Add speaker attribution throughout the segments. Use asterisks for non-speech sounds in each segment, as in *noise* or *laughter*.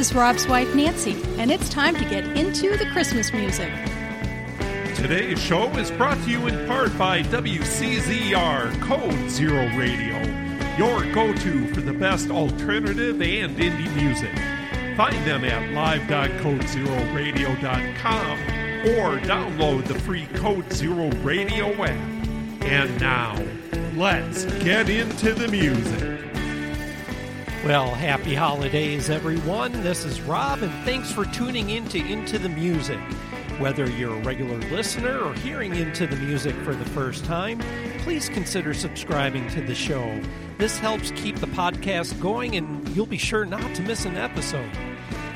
Speaker 1: is Rob's wife Nancy, and it's time to get into the Christmas music.
Speaker 2: Today's show is brought to you in part by WCZR Code Zero Radio, your go to for the best alternative and indie music. Find them at live.codezeroradio.com or download the free Code Zero Radio app. And now, let's get into the music.
Speaker 3: Well, happy holidays, everyone. This is Rob, and thanks for tuning in to Into the Music. Whether you're a regular listener or hearing Into the Music for the first time, please consider subscribing to the show. This helps keep the podcast going, and you'll be sure not to miss an episode.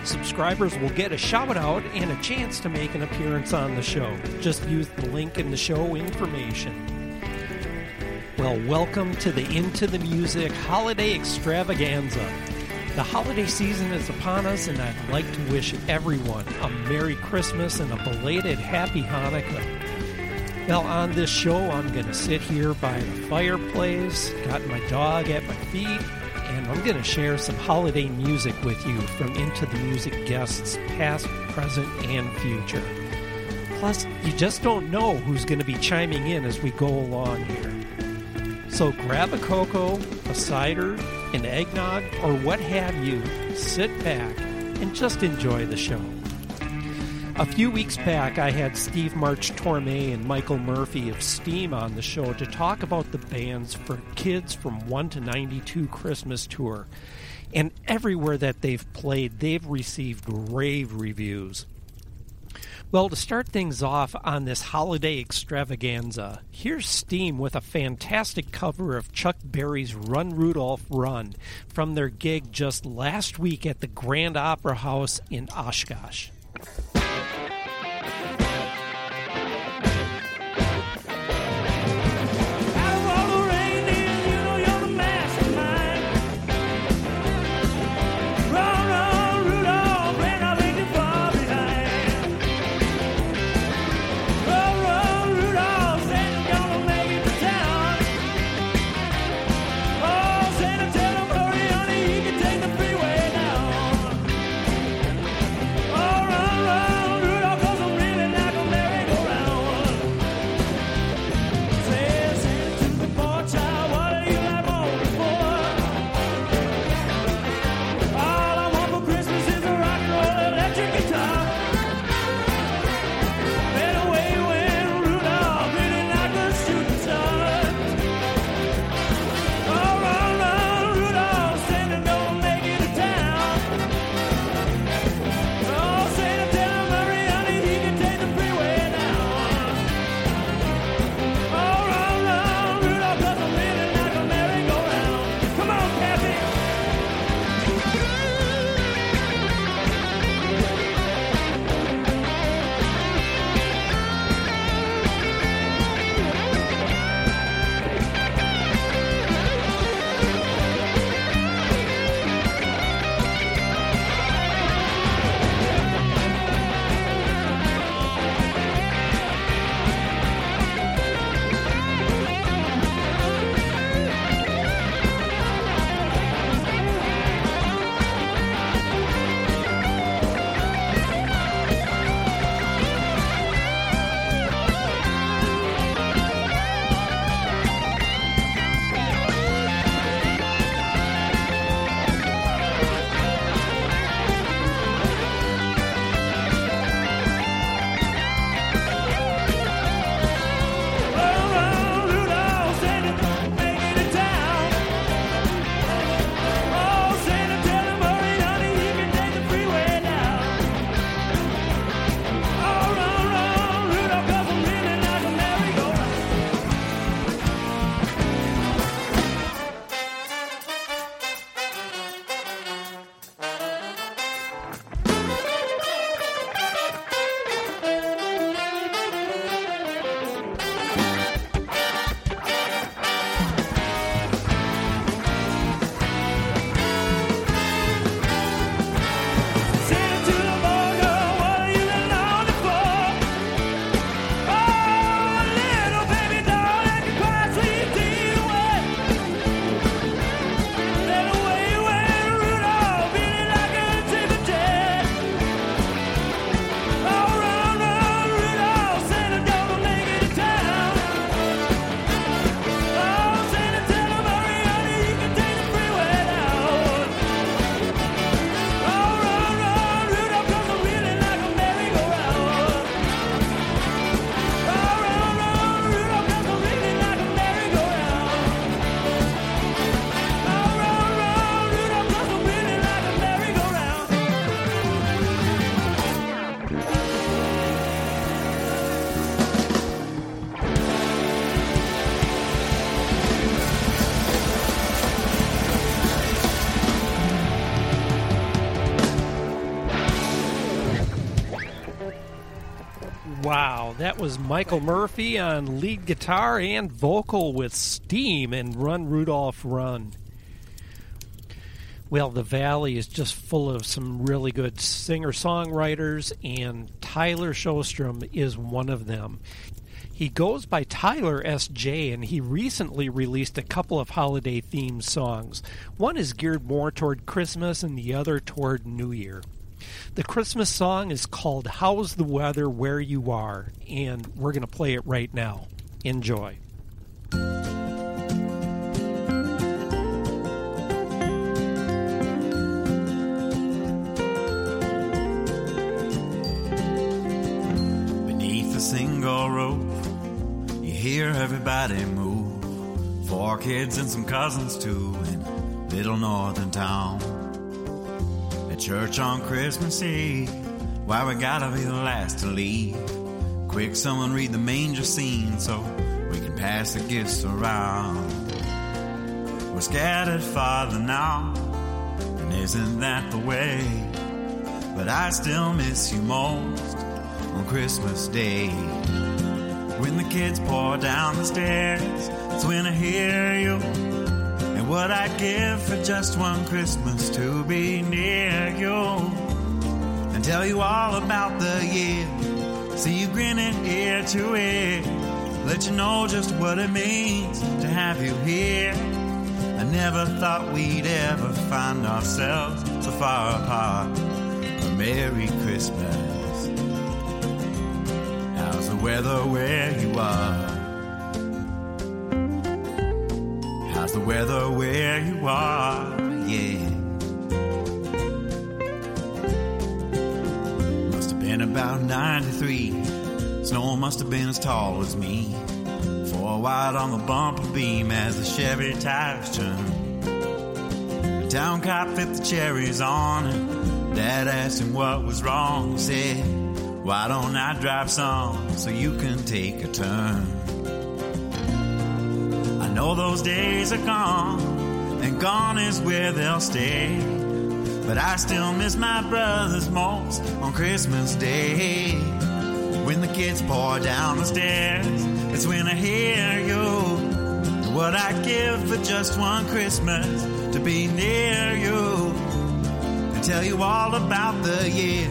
Speaker 3: Subscribers will get a shout out and a chance to make an appearance on the show. Just use the link in the show information. Well, welcome to the Into the Music Holiday Extravaganza. The holiday season is upon us, and I'd like to wish everyone a Merry Christmas and a belated Happy Hanukkah. Well, on this show, I'm going to sit here by the fireplace, got my dog at my feet, and I'm going to share some holiday music with you from Into the Music guests, past, present, and future. Plus, you just don't know who's going to be chiming in as we go along here. So grab a cocoa, a cider, an eggnog, or what have you, sit back, and just enjoy the show. A few weeks back, I had Steve March Torme and Michael Murphy of Steam on the show to talk about the bands for Kids from 1 to 92 Christmas Tour. And everywhere that they've played, they've received rave reviews. Well, to start things off on this holiday extravaganza, here's Steam with a fantastic cover of Chuck Berry's Run Rudolph Run from their gig just last week at the Grand Opera House in Oshkosh. Was Michael Murphy on lead guitar and vocal with Steam and Run Rudolph Run. Well, the Valley is just full of some really good singer songwriters, and Tyler Sjostrom is one of them. He goes by Tyler S.J., and he recently released a couple of holiday themed songs. One is geared more toward Christmas, and the other toward New Year. The Christmas song is called How's the Weather Where You Are, and we're going to play it right now. Enjoy.
Speaker 4: Beneath a single roof, you hear everybody move. Four kids and some cousins too in little northern town. At church on Christmas Eve, why we gotta be the last to leave. Quick, someone read the manger scene so we can pass the gifts around. We're scattered farther now, and isn't that the way? But I still miss you most on Christmas Day. When the kids pour down the stairs, it's when I hear you. What I'd give for just one Christmas to be near you. And tell you all about the year. See you grinning ear to ear. Let you know just what it means to have you here. I never thought we'd ever find ourselves so far apart. Merry Christmas. How's the weather where you are? The weather where you are? Yeah. Must have been about 93. Snow must have been as tall as me. Four wide on the bumper beam as the Chevy tires turn. The town cop fit the cherries on and Dad asked him what was wrong. He said, Why don't I drive some so you can take a turn? I know those days are gone, and gone is where they'll stay. But I still miss my brothers most on Christmas Day. When the kids pour down the stairs, it's when I hear you. What I'd give for just one Christmas to be near you and tell you all about the year.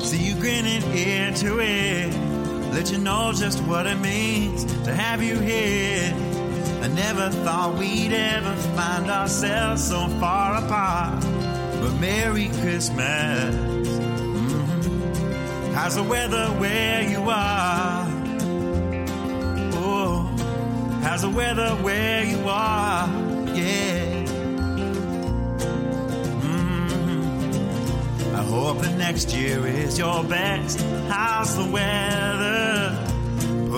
Speaker 4: See you grinning ear to ear. Let you know just what it means to have you here. I never thought we'd ever find ourselves so far apart. But Merry Christmas. Mhm. How's the weather where you are? Oh, how's the weather where you are? Yeah. Mhm. I hope the next year is your best. How's the weather?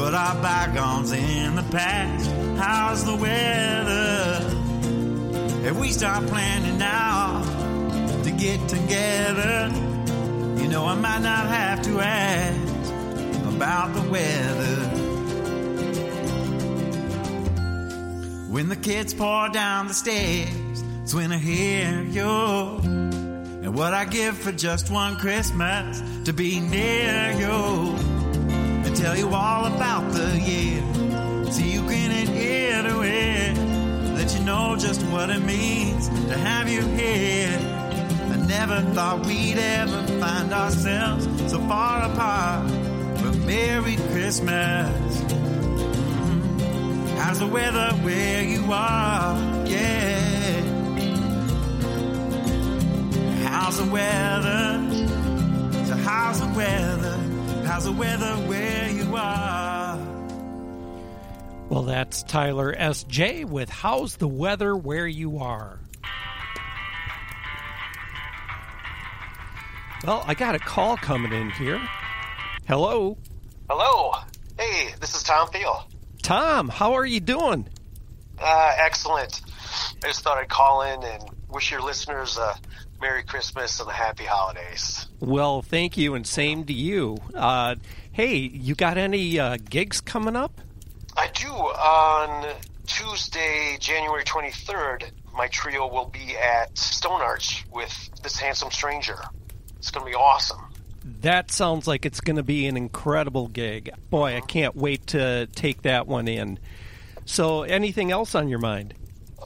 Speaker 4: Put our bygones in the past. How's the weather? If we start planning now to get together, you know I might not have to ask about the weather. When the kids pour down the stairs, it's when I hear you. And what I give for just one Christmas to be near you tell you all about the year. See you grinning ear to ear. Let you know just what it means to have you here. I never thought we'd ever find ourselves so far apart. But Merry Christmas. How's the weather where you are? Yeah. How's the weather? So how's the weather? How's the weather where you are?
Speaker 3: Well, that's Tyler S.J. with How's the Weather Where You Are. Well, I got a call coming in here. Hello.
Speaker 5: Hello. Hey, this is Tom Thiel.
Speaker 3: Tom, how are you doing?
Speaker 5: Uh, excellent. I just thought I'd call in and wish your listeners a Merry Christmas and Happy Holidays.
Speaker 3: Well, thank you, and same to you. Uh, hey, you got any uh, gigs coming up?
Speaker 5: I do. On Tuesday, January 23rd, my trio will be at Stone Arch with This Handsome Stranger. It's going to be awesome.
Speaker 3: That sounds like it's going to be an incredible gig. Boy, I can't wait to take that one in. So, anything else on your mind?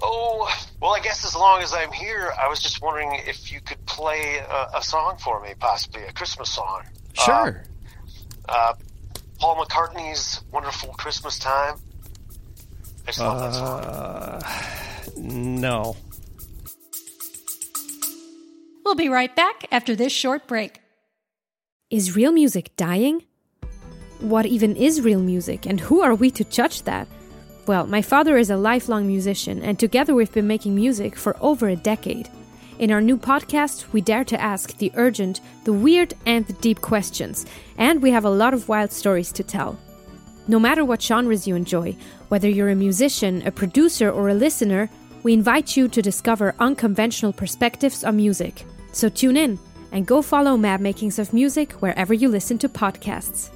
Speaker 5: Oh, well, I guess as long as I'm here, I was just wondering if you could play a, a song for me, possibly a Christmas song.
Speaker 3: Sure.
Speaker 5: Uh, uh, Paul McCartney's Wonderful Christmas Time. I just love that song.
Speaker 3: Uh, no.
Speaker 1: We'll be right back after this short break.
Speaker 6: Is real music dying? What even is real music, and who are we to judge that? Well, my father is a lifelong musician, and together we've been making music for over a decade. In our new podcast, we dare to ask the urgent, the weird, and the deep questions, and we have a lot of wild stories to tell. No matter what genres you enjoy, whether you're a musician, a producer, or a listener, we invite you to discover unconventional perspectives on music. So tune in and go follow Mad Makings of Music wherever you listen to podcasts.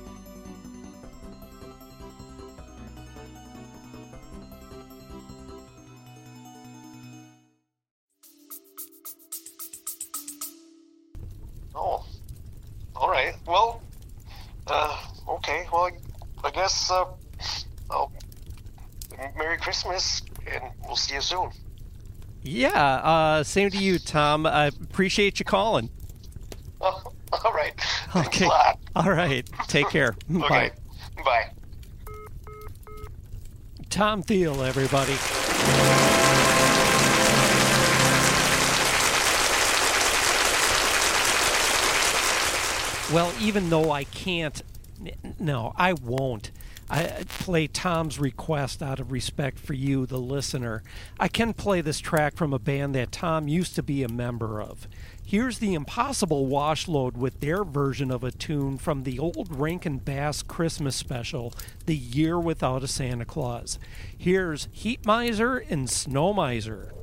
Speaker 5: Guess uh, I'll Merry Christmas, and we'll see you soon.
Speaker 3: Yeah, uh, same to you, Tom. I appreciate you calling.
Speaker 5: Oh, *laughs* all right. Thanks
Speaker 3: Okay. All right. Take care. *laughs*
Speaker 5: Okay.
Speaker 3: Bye.
Speaker 5: Bye.
Speaker 3: Tom Thiel, everybody. Well, even though I can't, no, I won't. I play Tom's request out of respect for you, the listener. I can play this track from a band that Tom used to be a member of. Here's the Impossible Washload with their version of a tune from the old Rankin Bass Christmas special, The Year Without a Santa Claus. Here's Heat Miser and Snow Miser.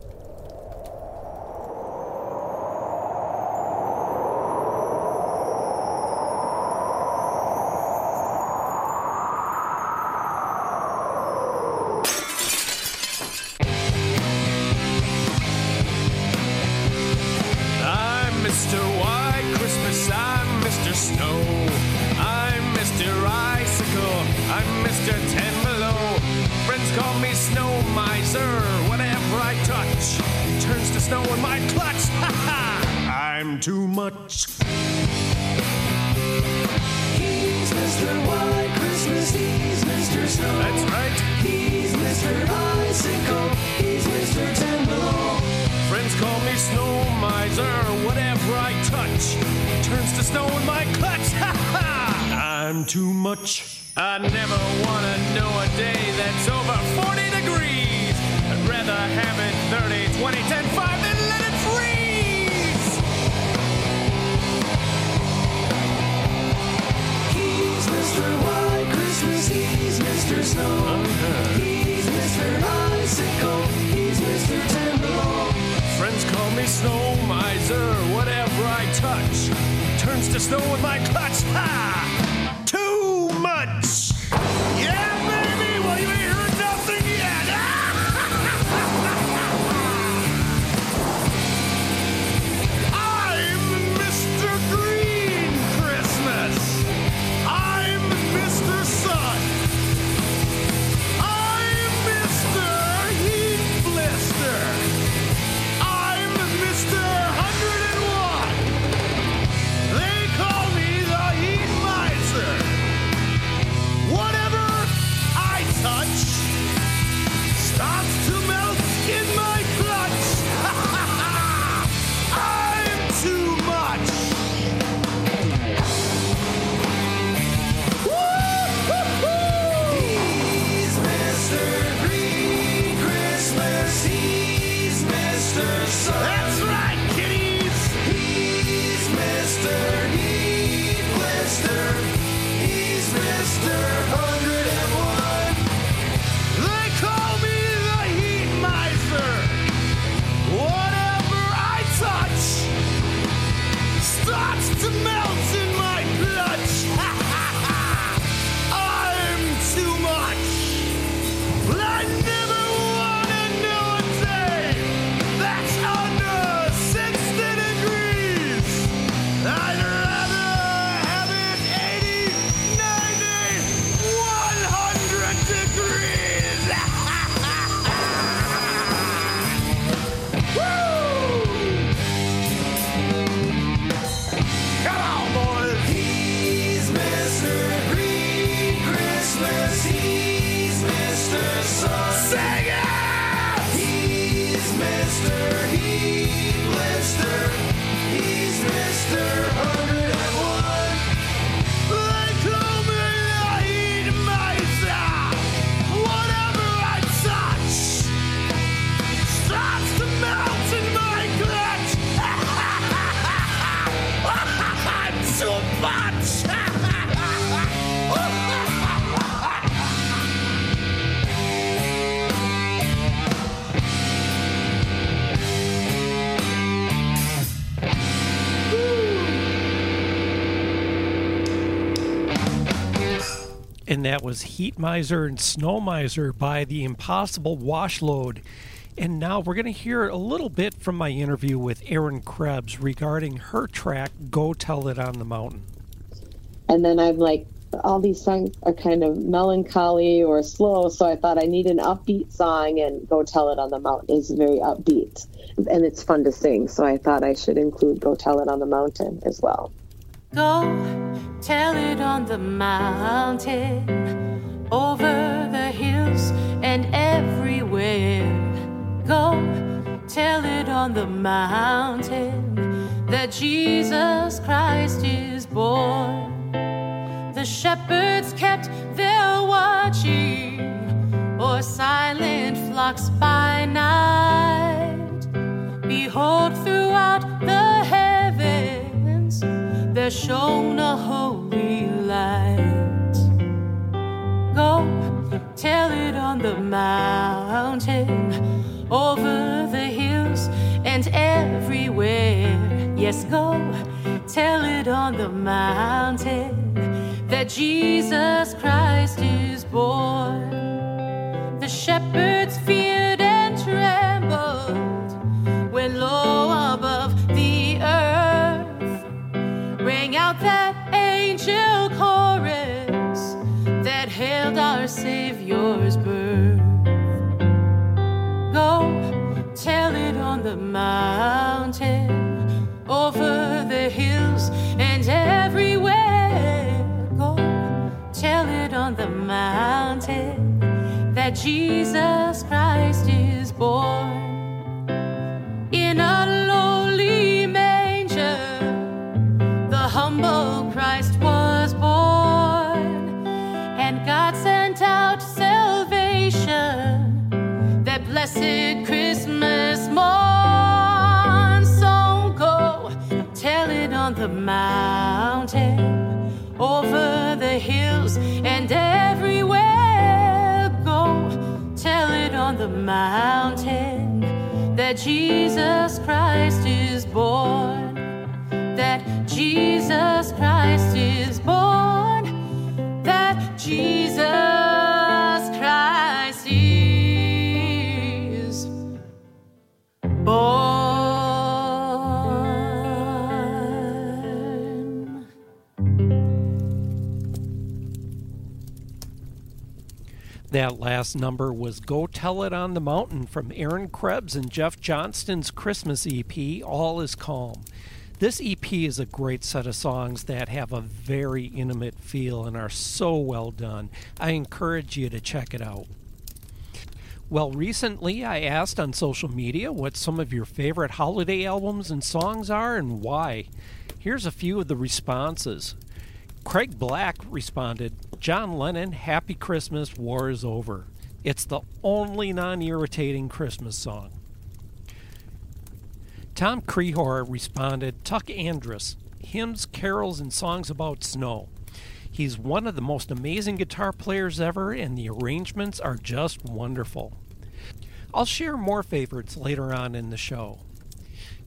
Speaker 3: And that was Heat Miser and Snow Miser by the Impossible Washload. And now we're going to hear a little bit from my interview with Erin Krebs regarding her track, Go Tell It on the Mountain.
Speaker 7: And then I'm like, all these songs are kind of melancholy or slow, so I thought I need an upbeat song, and Go Tell It on the Mountain is very upbeat. And it's fun to sing, so I thought I should include Go Tell It on the Mountain as well.
Speaker 8: Go tell it on the mountain, over the hills and everywhere. Go tell it on the mountain that Jesus Christ is born. The shepherds kept their watching, or silent flocks by night. Behold, throughout the heavens there shone a holy light. Go tell it on the mountain, over the hills and everywhere. Yes, go tell it on the mountain that Jesus Christ is born. The shepherds feared and trembled when low chorus that hailed our Savior's birth. Go tell it on the mountain, over the hills and everywhere. Go tell it on the mountain that Jesus Christ is born in a lowly manger. The humble Christ blessed Christmas morn. So go tell it on the mountain, over the hills and everywhere. Go tell it on the mountain that Jesus Christ is born. That Jesus Christ is born. That Jesus
Speaker 3: That last number was Go Tell It on the Mountain from Aaron Krebs and Jeff Johnston's Christmas EP, All Is Calm. This EP is a great set of songs that have a very intimate feel and are so well done. I encourage you to check it out. Well, recently I asked on social media what some of your favorite holiday albums and songs are and why. Here's a few of the responses. Craig Black responded, John Lennon, Happy Christmas, War is Over. It's the only non irritating Christmas song. Tom Crehor responded, Tuck Andrus, hymns, carols, and songs about snow. He's one of the most amazing guitar players ever, and the arrangements are just wonderful. I'll share more favorites later on in the show.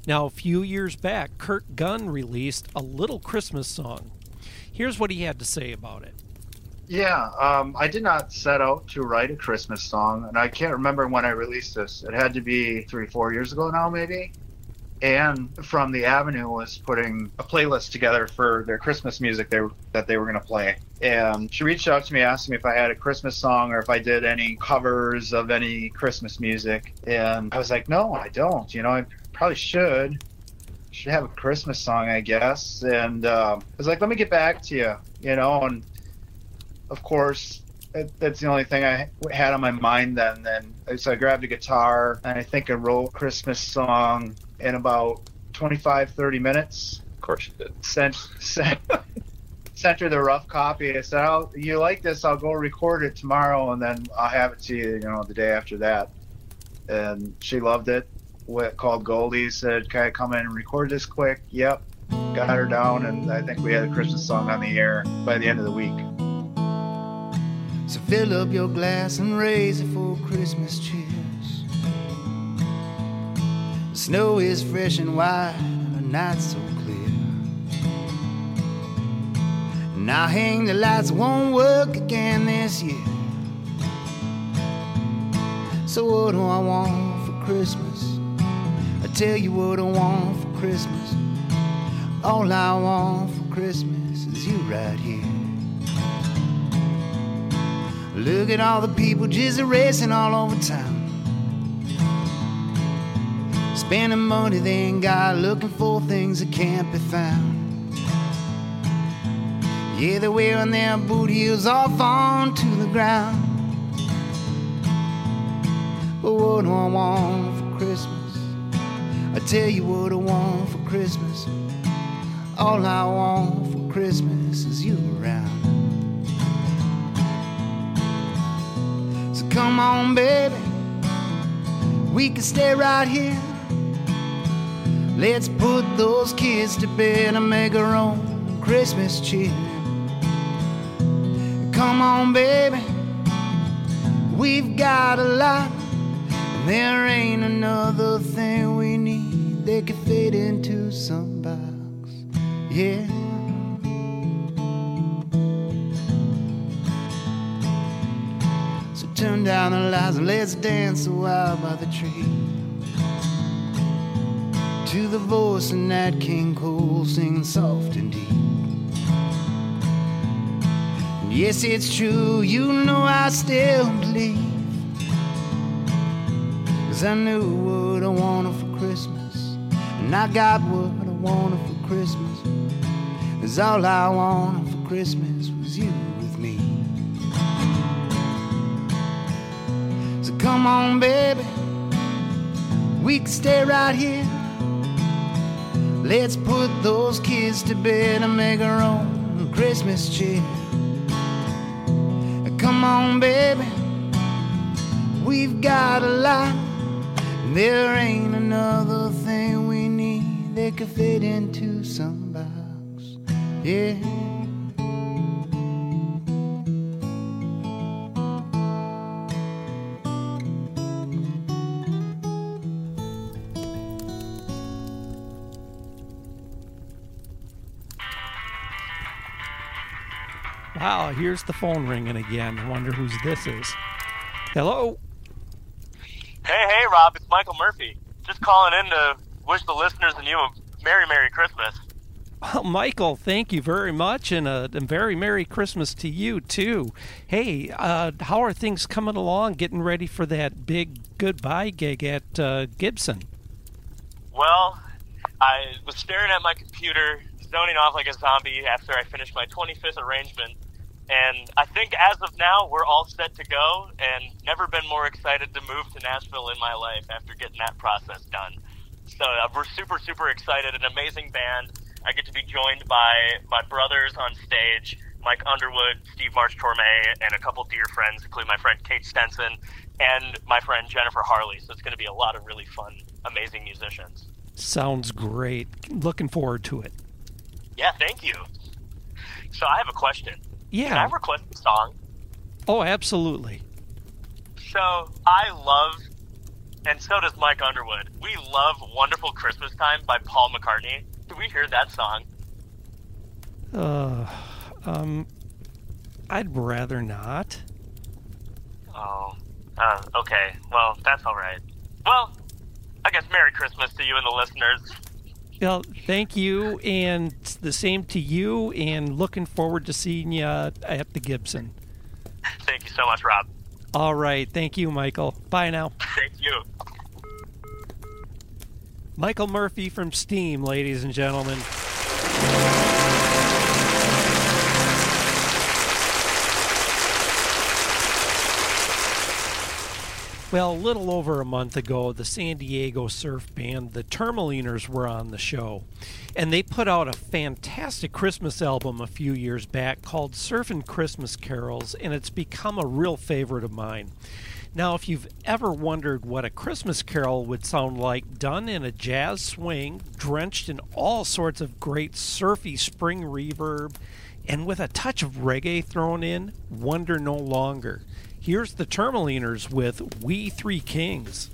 Speaker 3: Now, a few years back, Kurt Gunn released a little Christmas song. Here's what he had to say about it.
Speaker 9: Yeah, um, I did not set out to write a Christmas song, and I can't remember when I released this. It had to be three, four years ago now, maybe. And from the Avenue was putting a playlist together for their Christmas music they, that they were going to play. And she reached out to me, asking me if I had a Christmas song or if I did any covers of any Christmas music. And I was like, no, I don't. You know, I probably should. Should have a Christmas song, I guess. And um, I was like, let me get back to you. You know, and of course, that- that's the only thing I had on my mind then. Then so I grabbed a guitar and I think I wrote Christmas song in about 25, 30 minutes.
Speaker 10: Of course you did.
Speaker 9: Sent sent *laughs* sent her the rough copy. I said, "Oh, you like this? I'll go record it tomorrow, and then I'll have it to you. You know, the day after that." And she loved it. What called Goldie said, "Can I come in and record this quick?" Yep. Got her down, and I think we had a Christmas song on the air by the end of the week.
Speaker 11: So fill up your glass and raise it for Christmas cheers. The snow is fresh and white, the night's so clear. Now hang the lights won't work again this year. So what do I want for Christmas? Tell you what I want for Christmas. All I want for Christmas is you right here. Look at all the people just racing all over town. Spending money they ain't got, looking for things that can't be found. Yeah, they're wearing their boot heels off onto the ground. But what do I want tell you what I want for Christmas. All I want for Christmas is you around. So come on, baby. We can stay right here. Let's put those kids to bed and make our own Christmas cheer. Come on, baby. We've got a lot. And there ain't another thing we need that could fit into some box. Yeah. So turn down the lights and let's dance a while by the tree. To the voice of Nat King Cole singing soft and deep. And yes, it's true, you know I still believe. Cause I knew what I wanted for Christmas. And I got what I wanted for Christmas. Cause all I wanted for Christmas was you with me. So come on, baby. We can stay right here. Let's put those kids to bed and make our own Christmas cheer. Come on, baby. We've got a lot. There ain't another could fit into some box. Yeah.
Speaker 3: Wow, here's the phone ringing again. I wonder whose this is. Hello?
Speaker 10: Hey, hey, Rob, it's Michael Murphy. Just calling in to wish the listeners and you a Merry, Merry Christmas.
Speaker 3: Well, Michael, thank you very much, and a, a very Merry Christmas to you, too. Hey, uh, how are things coming along, getting ready for that big goodbye gig at uh, Gibson?
Speaker 10: Well, I was staring at my computer, zoning off like a zombie after I finished my 25th arrangement. And I think as of now, we're all set to go, and never been more excited to move to Nashville in my life after getting that process done. So uh, we're super, super excited. An amazing band. I get to be joined by my brothers on stage, Mike Underwood, Steve March Torme, and a couple dear friends, including my friend Kate Stenson and my friend Jennifer Harley. So it's going to be a lot of really fun, amazing musicians.
Speaker 3: Sounds great. Looking forward to it.
Speaker 10: Yeah, thank you. So I have a question.
Speaker 3: Yeah.
Speaker 10: Can I request a song?
Speaker 3: Oh, absolutely.
Speaker 10: So I love, and so does Mike Underwood. We love "Wonderful Christmas Time" by Paul McCartney. Do we hear that song?
Speaker 3: Uh, um, I'd rather not.
Speaker 10: Oh, uh, okay. Well, that's all right. Well, I guess Merry Christmas to you and the listeners.
Speaker 3: Well, thank you, and the same to you, and looking forward to seeing you at the Gibson.
Speaker 10: Thank you so much, Rob.
Speaker 3: All right. Thank you, Michael. Bye now.
Speaker 10: Thank you.
Speaker 3: Michael Murphy from Steam, ladies and gentlemen. Well, a little over a month ago, the San Diego surf band, the Termaliners, were on the show. And they put out a fantastic Christmas album a few years back called Surfin' Christmas Carols, and it's become a real favorite of mine. Now, if you've ever wondered what a Christmas carol would sound like done in a jazz swing, drenched in all sorts of great surfy spring reverb, and with a touch of reggae thrown in, wonder no longer. Here's the Termaliners with We Three Kings.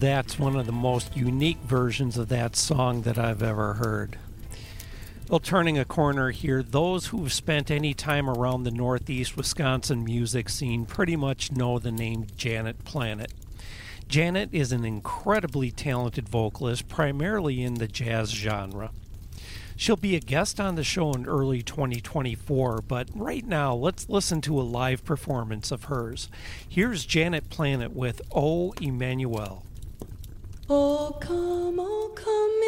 Speaker 3: That's one of the most unique versions of that song that I've ever heard. Well, turning a corner here, those who've spent any time around the Northeast Wisconsin music scene pretty much know the name Janet Planet. Janet is an incredibly talented vocalist, primarily in the jazz genre. She'll be a guest on the show in early 2024, but right now let's listen to a live performance of hers. Here's Janet Planet with O Emmanuel.
Speaker 12: Oh, come, oh, come,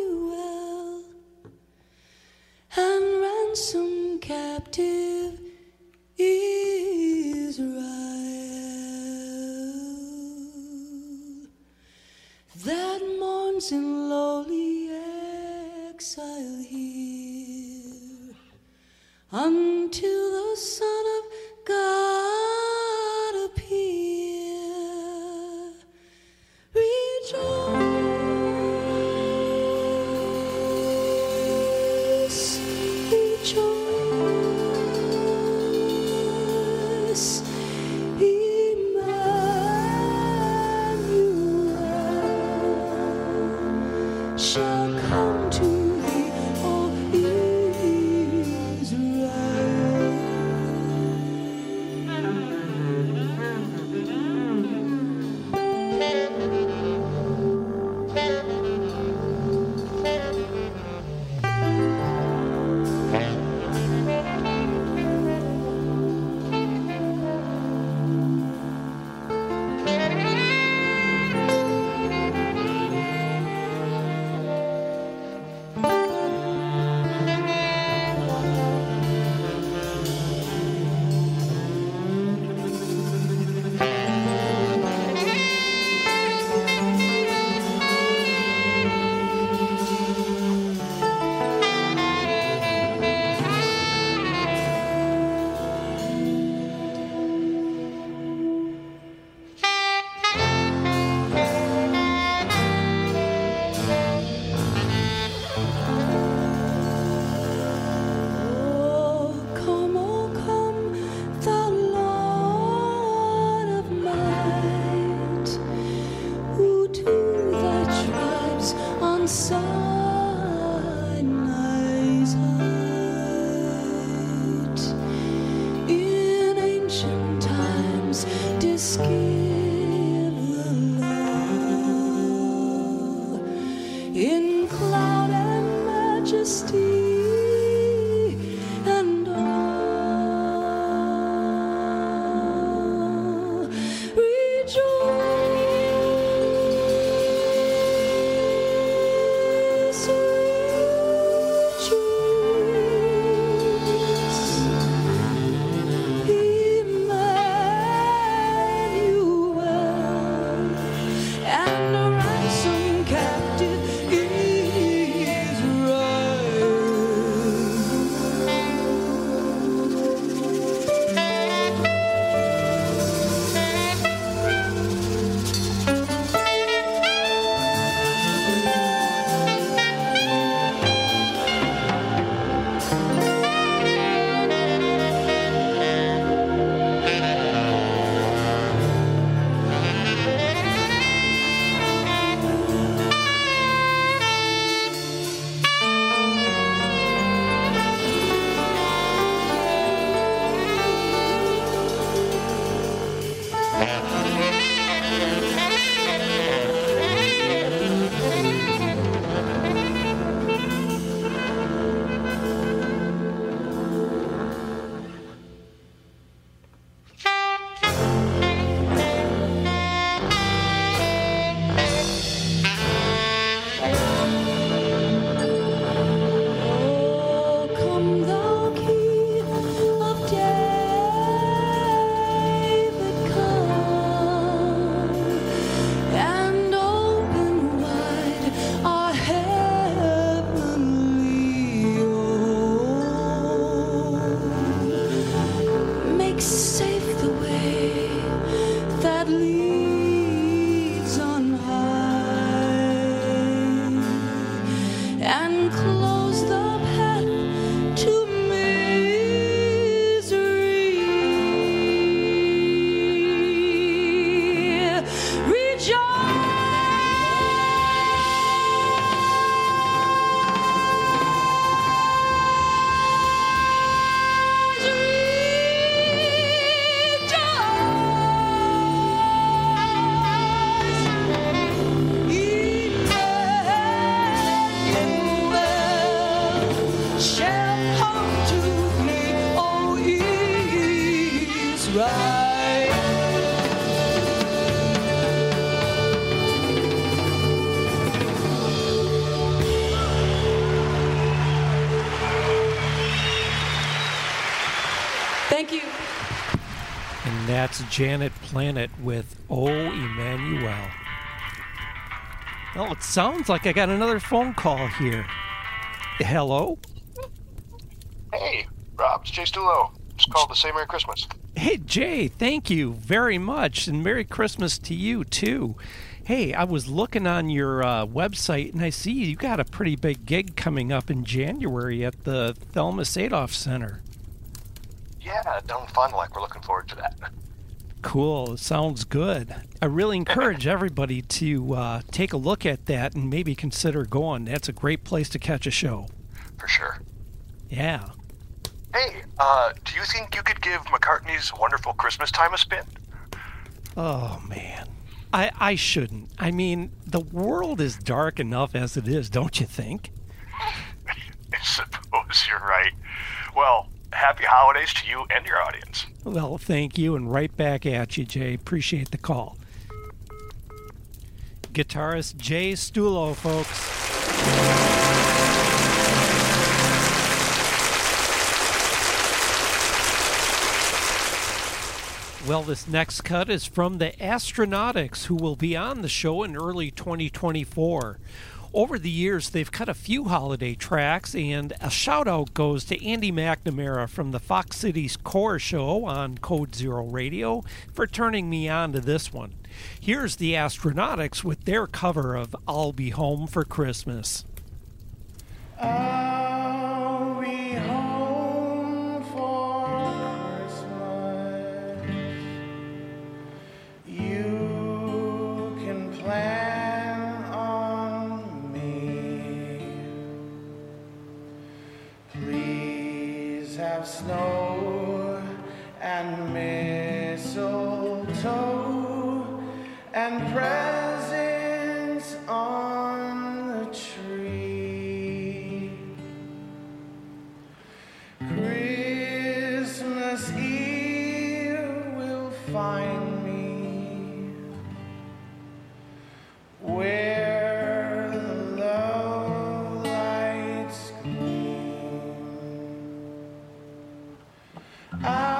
Speaker 12: Emmanuel, and ransom captive Israel. That mourns in lowly exile here until the Son of
Speaker 3: Janet Planet with Oh Emmanuel. Well, it sounds like I got another phone call here. Hello?
Speaker 5: Hey, Rob, it's Jay Stulo. Just called to say Merry Christmas.
Speaker 3: Hey, Jay, thank you very much, and Merry Christmas to you, too. Hey, I was looking on your uh, website, and I see you got a pretty big gig coming up in January at the Thelma Sadoff Center.
Speaker 5: Yeah, Fond du Lac. We're looking forward to that.
Speaker 3: Cool. Sounds good. I really encourage everybody to uh, take a look at that and maybe consider going. That's a great place to catch a show.
Speaker 5: For sure.
Speaker 3: Yeah.
Speaker 5: Hey, uh, do you think you could give McCartney's Wonderful Christmas Time a spin?
Speaker 3: Oh, man. I, I shouldn't. I mean, the world is dark enough as it is, don't you think? *laughs*
Speaker 5: I suppose you're right. Well, happy holidays to you and your audience.
Speaker 3: Well, thank you, and right back at you, Jay. Appreciate the call. Guitarist Jay Stulo, folks. Well, this next cut is from the Astronautics, who will be on the show in early 2024. Over the years, they've cut a few holiday tracks, and a shout out goes to Andy McNamara from the Fox Cities Core Show on Code Zero Radio for turning me on to this one. Here's the Astronautics with their cover of I'll Be Home for Christmas.
Speaker 13: I'll be home for Christmas. You can plan snow I'll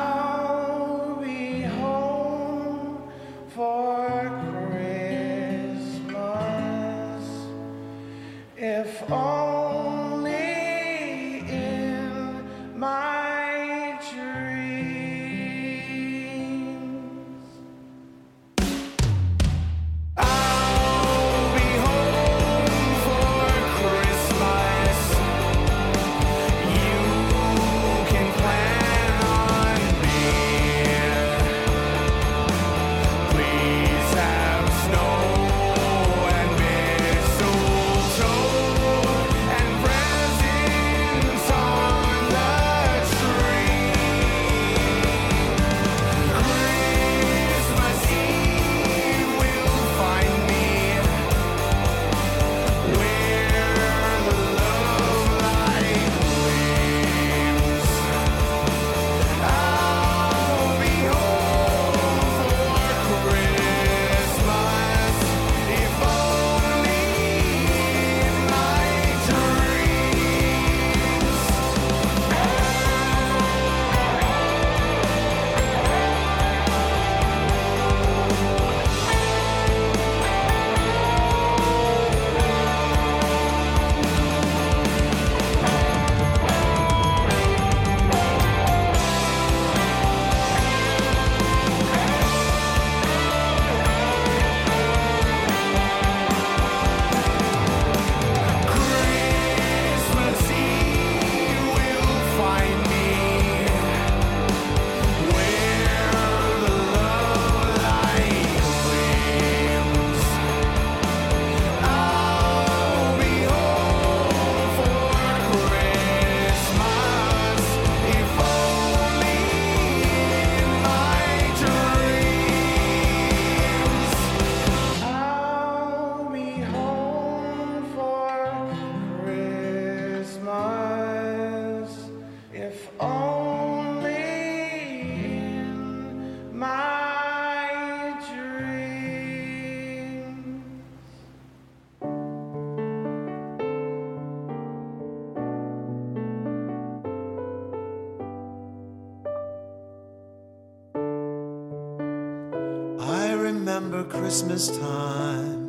Speaker 4: remember Christmas time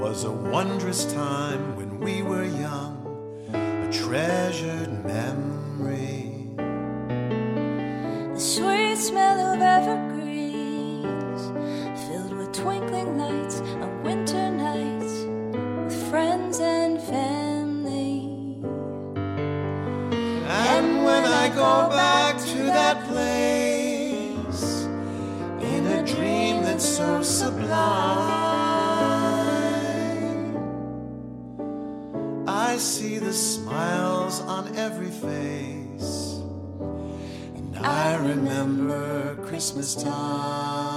Speaker 4: was a wondrous time when we were young, a treasured memory.
Speaker 14: The sweet smell of evergreens, filled with twinkling lights on winter nights, with friends and family.
Speaker 4: And when I go I see the smiles on every face, and I remember Christmas time.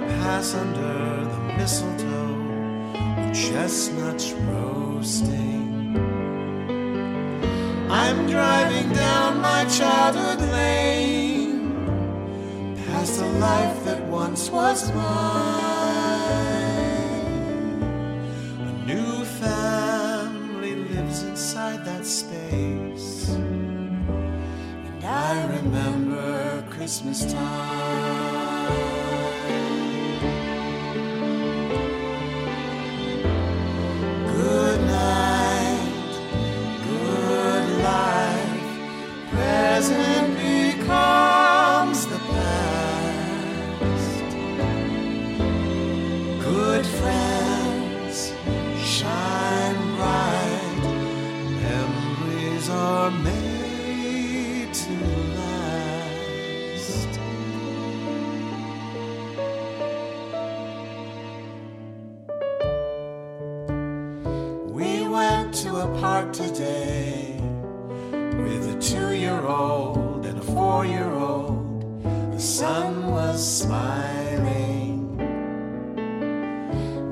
Speaker 4: Pass under the mistletoe with chestnuts roasting. I'm driving down my childhood lane past a life that once was mine. A new family lives inside that space. And I remember Christmas time. Old and a four year old. The sun was smiling.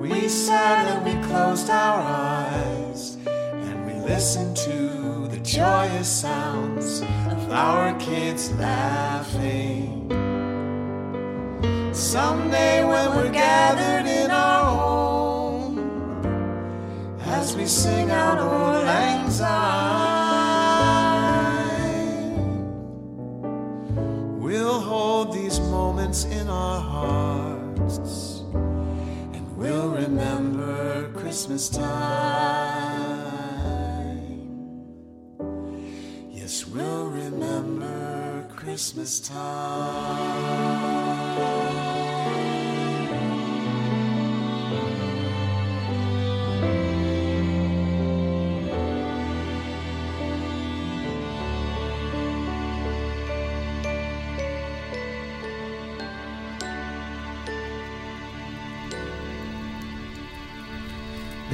Speaker 4: We sat and we closed our eyes and we listened to the joyous sounds of our kids laughing. Someday when we're gathered in our home, as we sing out Auld Lang Syne, moments in our hearts and we'll remember Christmas time. Yes, we'll remember Christmas time.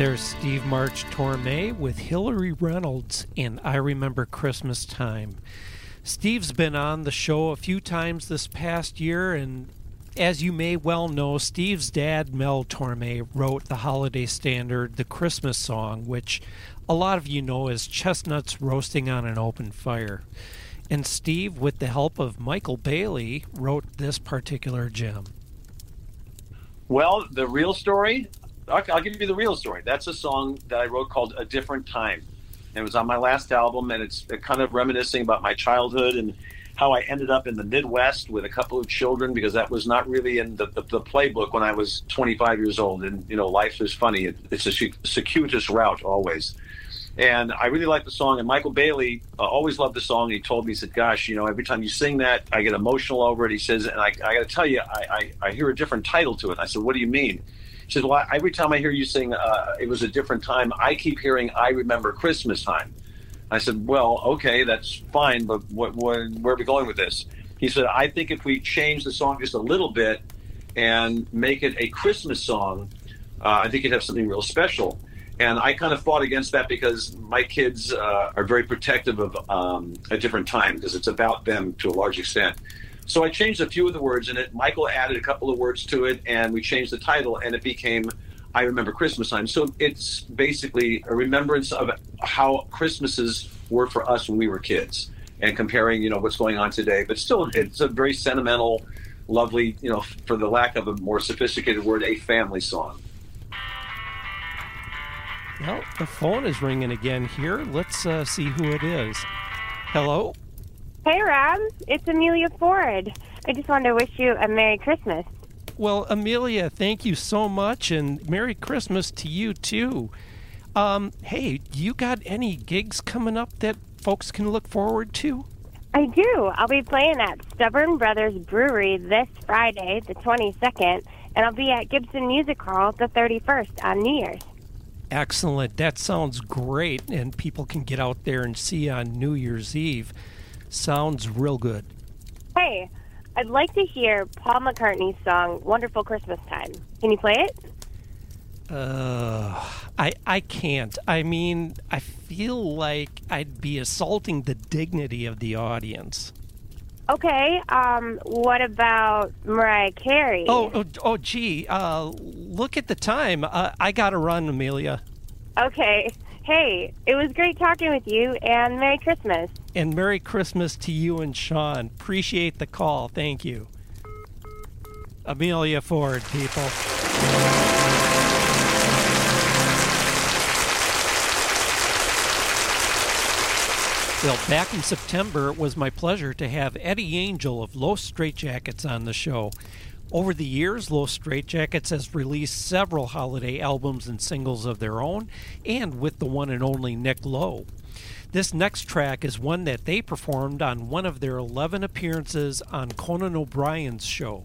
Speaker 3: There's Steve March Torme with Hillary Reynolds in I Remember Christmas Time. Steve's been on the show a few times this past year, and as you may well know, Steve's dad, Mel Torme, wrote the holiday standard, The Christmas Song, which a lot of you know as Chestnuts Roasting on an Open Fire. And Steve, with the help of Michael Bailey, wrote this particular gem.
Speaker 15: Well, the real story, I'll, give you the real story. That's a song that I wrote called A Different Time. And it was on my last album, and it's kind of reminiscing about my childhood and how I ended up in the Midwest with a couple of children because that was not really in the, the, the playbook when I was 25 years old. And, you know, life is funny. It, it's a circuitous route always. And I really like the song. And Michael Bailey uh, always loved the song. He told me, he said, Gosh, you know, every time you sing that, I get emotional over it. He says, And I, I got to tell you, I, I, I hear a different title to it. I said, What do you mean? He says, Well, every time I hear you sing, uh, it was a different time, I keep hearing, I remember Christmas time. I said, Well, okay, that's fine, but what, what, where are we going with this? He said, I think if we change the song just a little bit and make it a Christmas song, uh, I think it'd have something real special. And I kind of fought against that because my kids uh, are very protective of um, a different time because it's about them to a large extent. So I changed a few of the words in it. Michael added a couple of words to it, and we changed the title, and it became I Remember Christmas Time. So it's basically a remembrance of how Christmases were for us when we were kids. and comparing, you know, what's going on today. But still, it's a very sentimental, lovely, you know, for the lack of a more sophisticated word, a family song.
Speaker 3: Well, the phone is ringing again here. Let's uh, see who it is. Hello?
Speaker 16: Hey, Rob. It's Amelia Ford. I just wanted to wish you a Merry Christmas.
Speaker 3: Well, Amelia, thank you so much, and Merry Christmas to you too. Um, hey, you got any gigs coming up that folks can look forward to?
Speaker 16: I do. I'll be playing at Stubborn Brothers Brewery this Friday, the 22nd, and I'll be at Gibson Music Hall the 31st on New Year's.
Speaker 3: Excellent. That sounds great, and people can get out there and see on New Year's Eve. Sounds real good.
Speaker 16: Hey, I'd like to hear Paul McCartney's song Wonderful Christmas Time. Can you play it?
Speaker 3: Uh, I I can't. I mean, I feel like I'd be assaulting the dignity of the audience.
Speaker 16: Okay, um, what about Mariah Carey?
Speaker 3: Oh, oh, oh gee. Uh, look at the time. Uh, I gotta run, Amelia.
Speaker 16: Okay. Hey, it was great talking with you, and Merry Christmas.
Speaker 3: And Merry Christmas to you and Sean. Appreciate the call. Thank you. Amelia Ford, people. Well, back in September, it was my pleasure to have Eddie Angel of Los Straitjackets on the show. Over the years, Los Straitjackets has released several holiday albums and singles of their own, and with the one and only Nick Lowe. This next track is one that they performed on one of their 11 appearances on Conan O'Brien's show.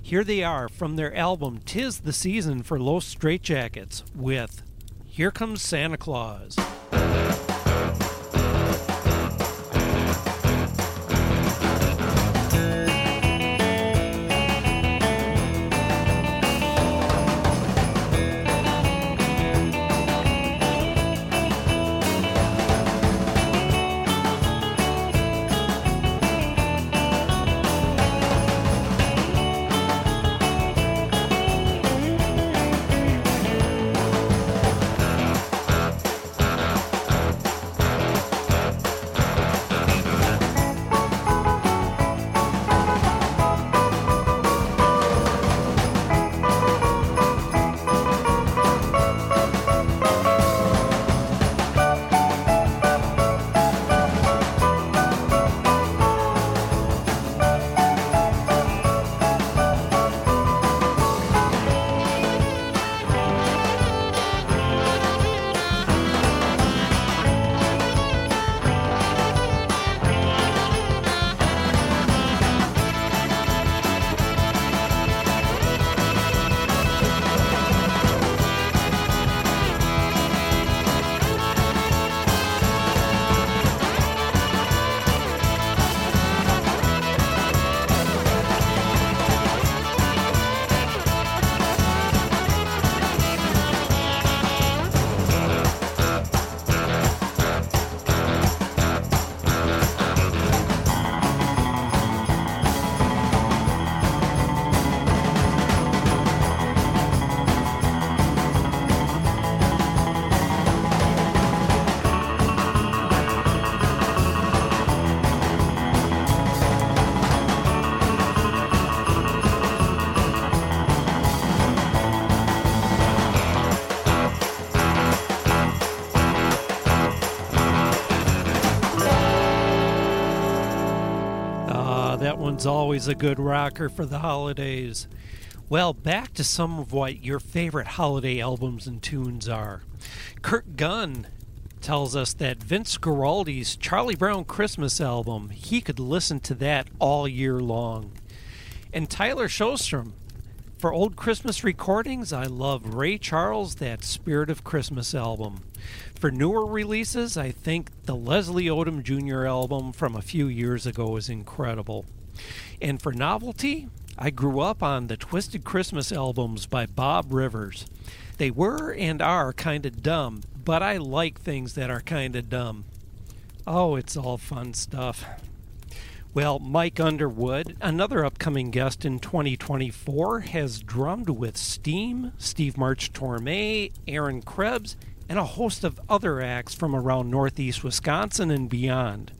Speaker 3: Here they are from their album Tis the Season for Los Straitjackets with Here Comes Santa Claus. Ah, one's always a good rocker for the holidays. Well, back to some of what your favorite holiday albums and tunes are. Kurt Gunn tells us that Vince Guaraldi's Charlie Brown Christmas album, he could listen to that all year long. And Tyler Sjostrom, for old Christmas recordings, I love Ray Charles, that Spirit of Christmas album. For newer releases, I think the Leslie Odom Jr. album from a few years ago is incredible. And for novelty, I grew up on the Twisted Christmas albums by Bob Rivers. They were and are kind of dumb, but I like things that are kind of dumb. Oh, it's all fun stuff. Well, Mike Underwood, another upcoming guest in 2024, has drummed with STEEM, Steve March Torme, Erin Krebs,
Speaker 17: and a host of other acts from around northeast Wisconsin and beyond.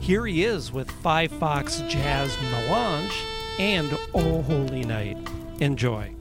Speaker 17: Here he is with Five Fox Jazz Melange and Oh Holy Night. Enjoy.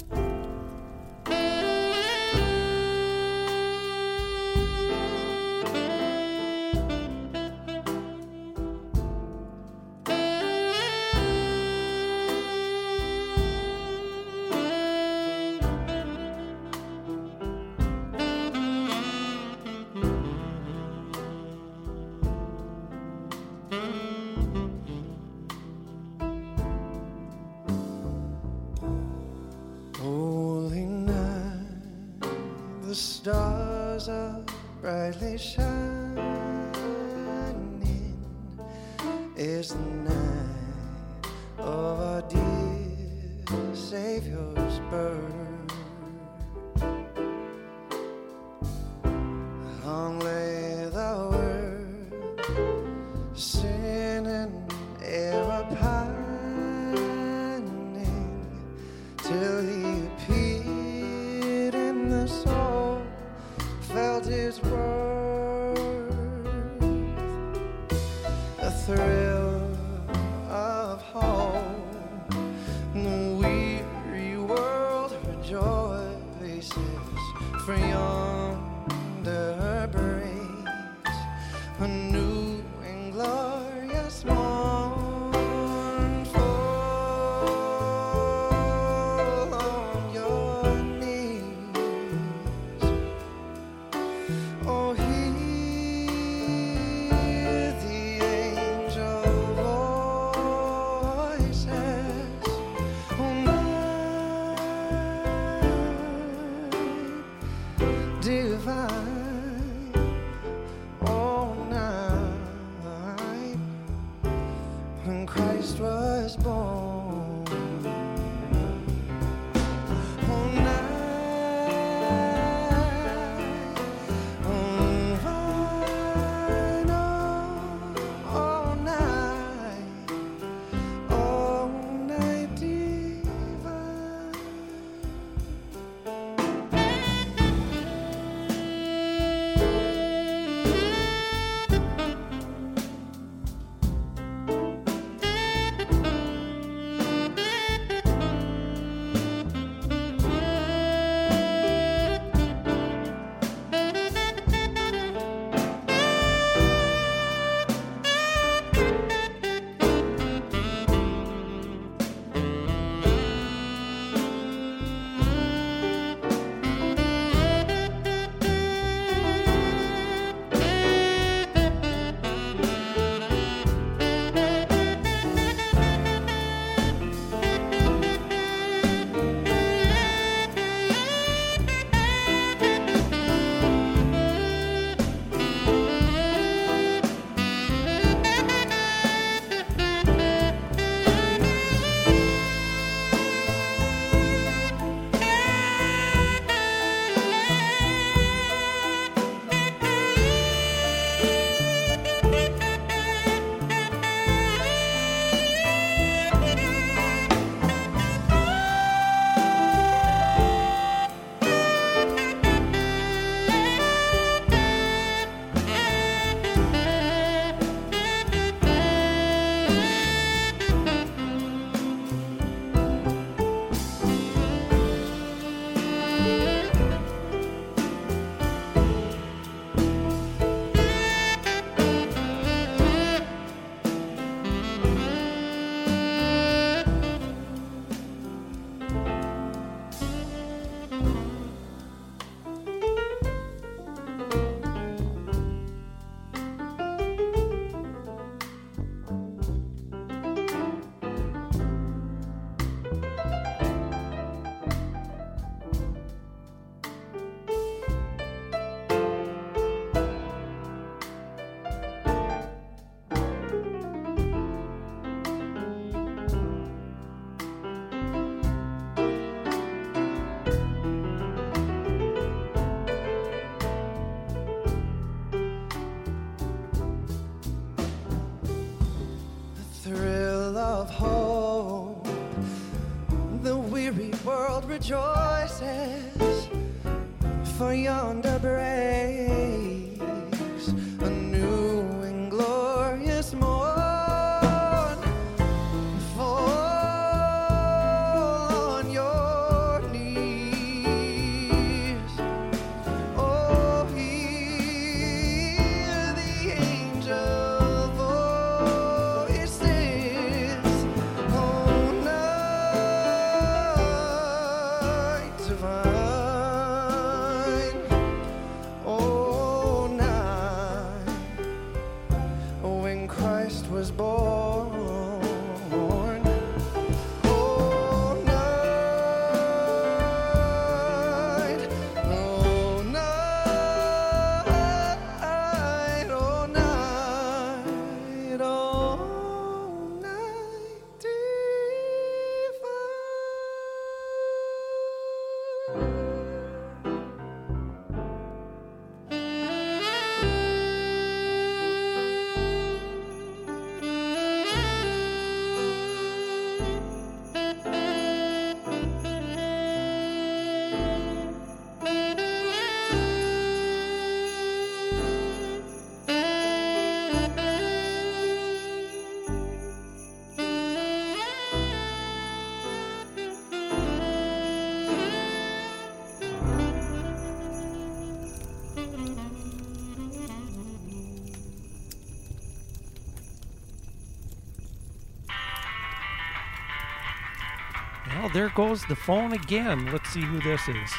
Speaker 3: There goes the phone again. Let's see who this is.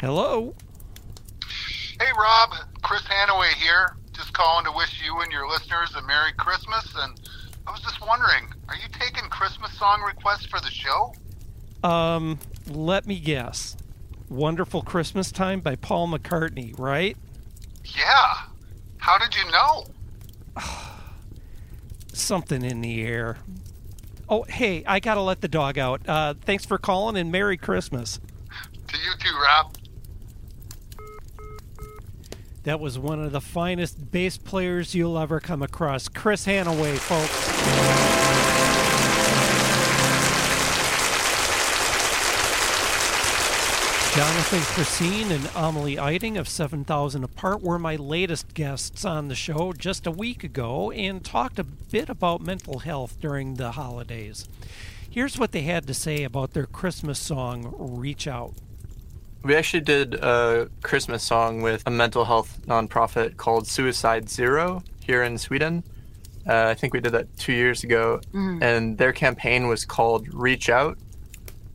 Speaker 3: Hello.
Speaker 18: Hey, Rob, Chris Hanaway here. Just calling to wish you and your listeners a Merry Christmas. And I was just wondering, are you taking Christmas song requests for the show?
Speaker 3: Um, let me guess. Wonderful Christmas Time by Paul McCartney, right?
Speaker 18: Yeah. How did you know? *sighs*
Speaker 3: Something in the air. Oh, hey, I gotta let the dog out. Uh, thanks for calling and Merry Christmas.
Speaker 18: To you too, Rob.
Speaker 3: That was one of the finest bass players you'll ever come across. Chris Hanaway, folks. Jonathan Christine and Amelie Eiting of 7,000 Apart were my latest guests on the show just a week ago and talked a bit about mental health during the holidays. Here's what they had to say about their Christmas song, Reach Out.
Speaker 19: We actually did a Christmas song with a mental health nonprofit called Suicide Zero here in Sweden. Uh, I think we did that two years ago,
Speaker 20: Mhm.
Speaker 19: and their campaign was called Reach Out,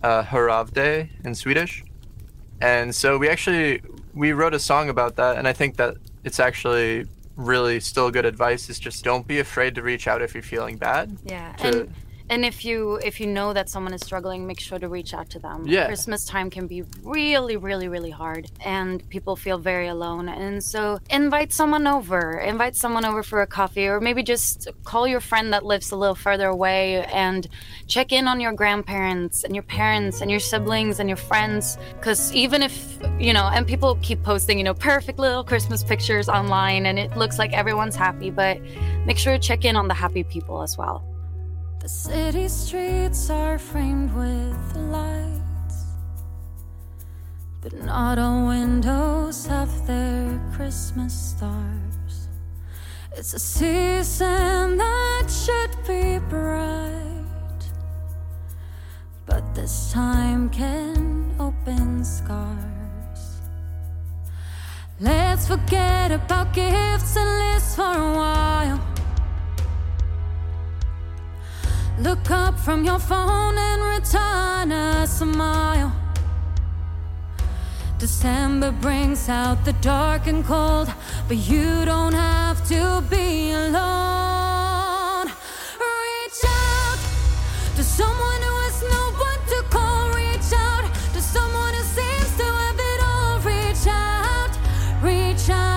Speaker 19: uh, Höravde in Swedish. And so we actually we wrote a song about that, and I think that it's actually really still good advice. Is just don't be afraid to reach out if you're feeling bad.
Speaker 20: Yeah,
Speaker 19: to-
Speaker 20: and and if you if you know that someone is struggling, make sure to reach out to them.
Speaker 19: Yeah.
Speaker 20: Christmas time can be really, really, really hard, and people feel very alone. And so, invite someone over. Invite someone over for a coffee, or maybe just call your friend that lives a little further away and check in on your grandparents and your parents and your siblings and your friends. Because even if you know, and people keep posting, you know, perfect little Christmas pictures online, and it looks like everyone's happy, but make sure to check in on the happy people as well.
Speaker 12: The city streets are framed with lights, but not all windows have their Christmas stars. It's a season that should be bright, but this time can open scars. Let's forget about gifts and lists for a while. Look up from your phone and return a smile. December brings out the dark and cold, but you don't have to be alone. Reach out to someone who has no one to call. Reach out to someone who seems to have it all. Reach out, reach out.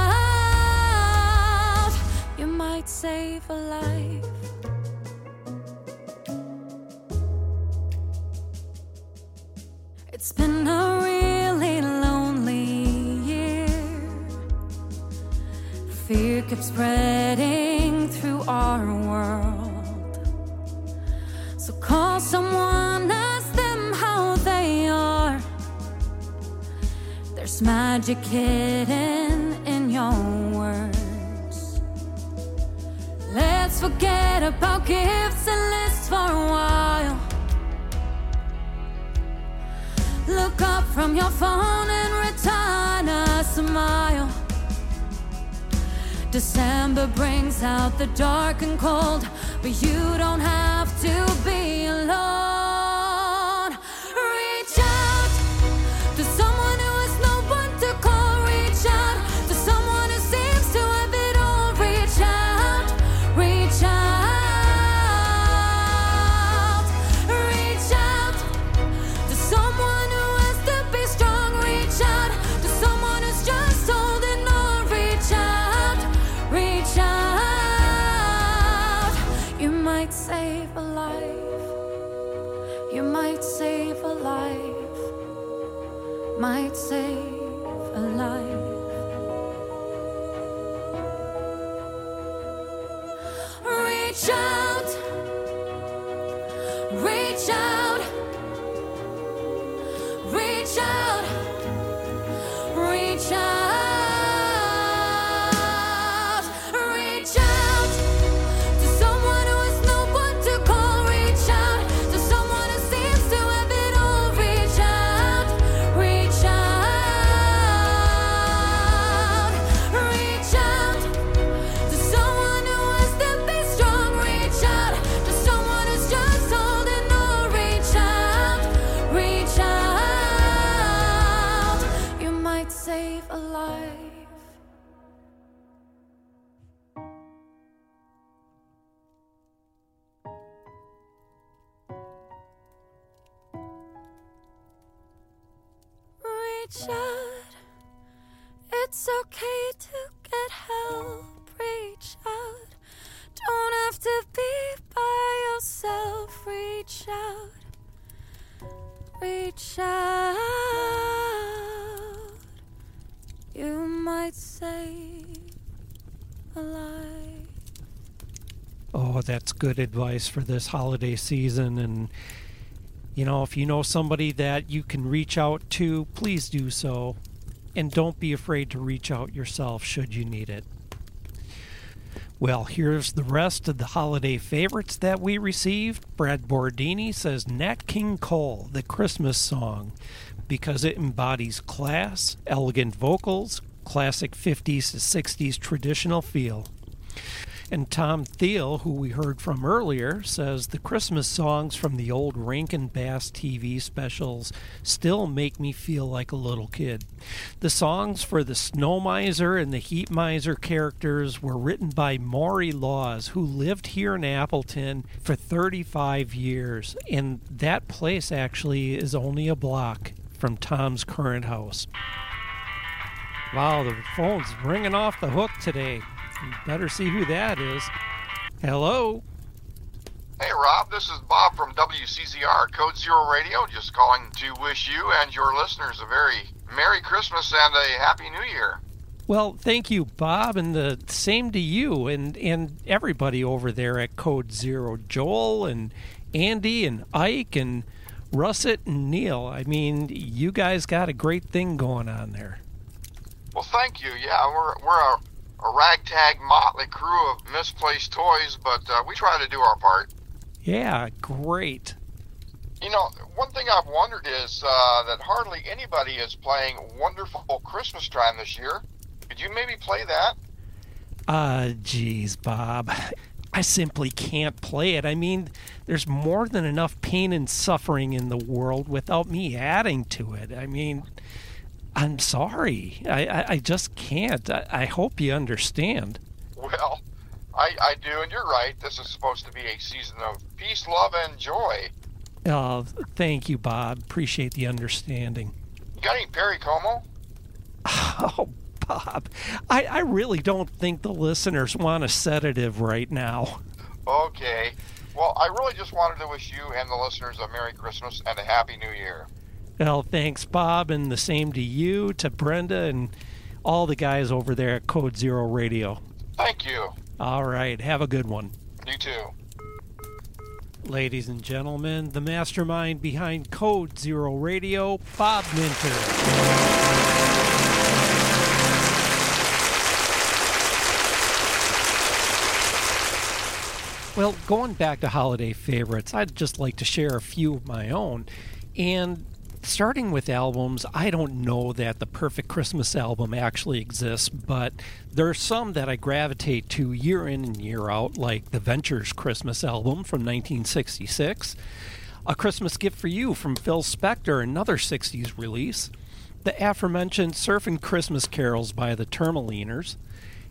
Speaker 12: You might save a life. Kept spreading through our world. So call someone, ask them how they are. There's magic hidden in your words. Let's forget about gifts and lists for a while. Look up from your phone and return a smile. December brings out the dark and cold, but you don't have to be alone. Reach out. It's okay to get help. Reach out. Don't have to be by yourself. Reach out. Reach out. You might save a life.
Speaker 3: Oh, that's good advice for this holiday season. And, you know, if you know somebody that you can reach out to, please do so. And don't be afraid to reach out yourself should you need it. Well, here's the rest of the holiday favorites that we received. Brad Bordini says Nat King Cole, the Christmas song, because it embodies class, elegant vocals, classic 50s to 60s traditional feel. And Tom Thiel, who we heard from earlier, says the Christmas songs from the old Rankin Bass TV specials still make me feel like a little kid. The songs for the Snow Miser and the Heat Miser characters were written by Maury Laws, who lived here in Appleton for 35 years, and that place actually is only a block from Tom's current house. Wow, the phone's ringing off the hook today. You better see who that is. Hello.
Speaker 21: Hey Rob, this is Bob from WCZR Code Zero Radio, just calling to wish you and your listeners a very Merry Christmas and a Happy New Year.
Speaker 3: Well, thank you, Bob, and the same to you and and everybody over there at Code Zero, Joel and Andy and Ike and Russet and Neil. I mean, you guys got a great thing going on there.
Speaker 21: Well, thank you. Yeah, we're we're a, a ragtag motley crew of misplaced toys, but uh, we try to do our part.
Speaker 3: Yeah, great.
Speaker 21: You know, one thing I've wondered is uh, that hardly anybody is playing "Wonderful Christmas Time" this year. Could you maybe play that?
Speaker 3: Uh, geez, Bob. I simply can't play it. I mean, there's more than enough pain and suffering in the world without me adding to it. I mean, I'm sorry. I, I, I just can't. I, I hope you understand.
Speaker 21: Well, I, I do, and you're right. This is supposed to be a season of peace, love, and joy.
Speaker 3: Uh, thank you, Bob. Appreciate the understanding.
Speaker 21: You got any Perry Como? *laughs*
Speaker 3: Oh, Bob, I, I really don't think the listeners want a sedative right now.
Speaker 21: Okay. Well, I really just wanted to wish you and the listeners a Merry Christmas and a Happy New Year.
Speaker 3: Well, thanks, Bob, and the same to you, to Brenda, and all the guys over there at Code Zero Radio.
Speaker 21: Thank you.
Speaker 3: All right, have a good one.
Speaker 21: You too.
Speaker 3: Ladies and gentlemen, the mastermind behind Code Zero Radio, Bob Minter. Well, going back to holiday favorites, I'd just like to share a few of my own. And starting with albums, I don't know that the perfect Christmas album actually exists, but there are some that I gravitate to year in and year out, like the Ventures Christmas album from 1966, A Christmas Gift for You from Phil Spector, another 60s release, the aforementioned Surfing Christmas Carols by the Tourmaliners,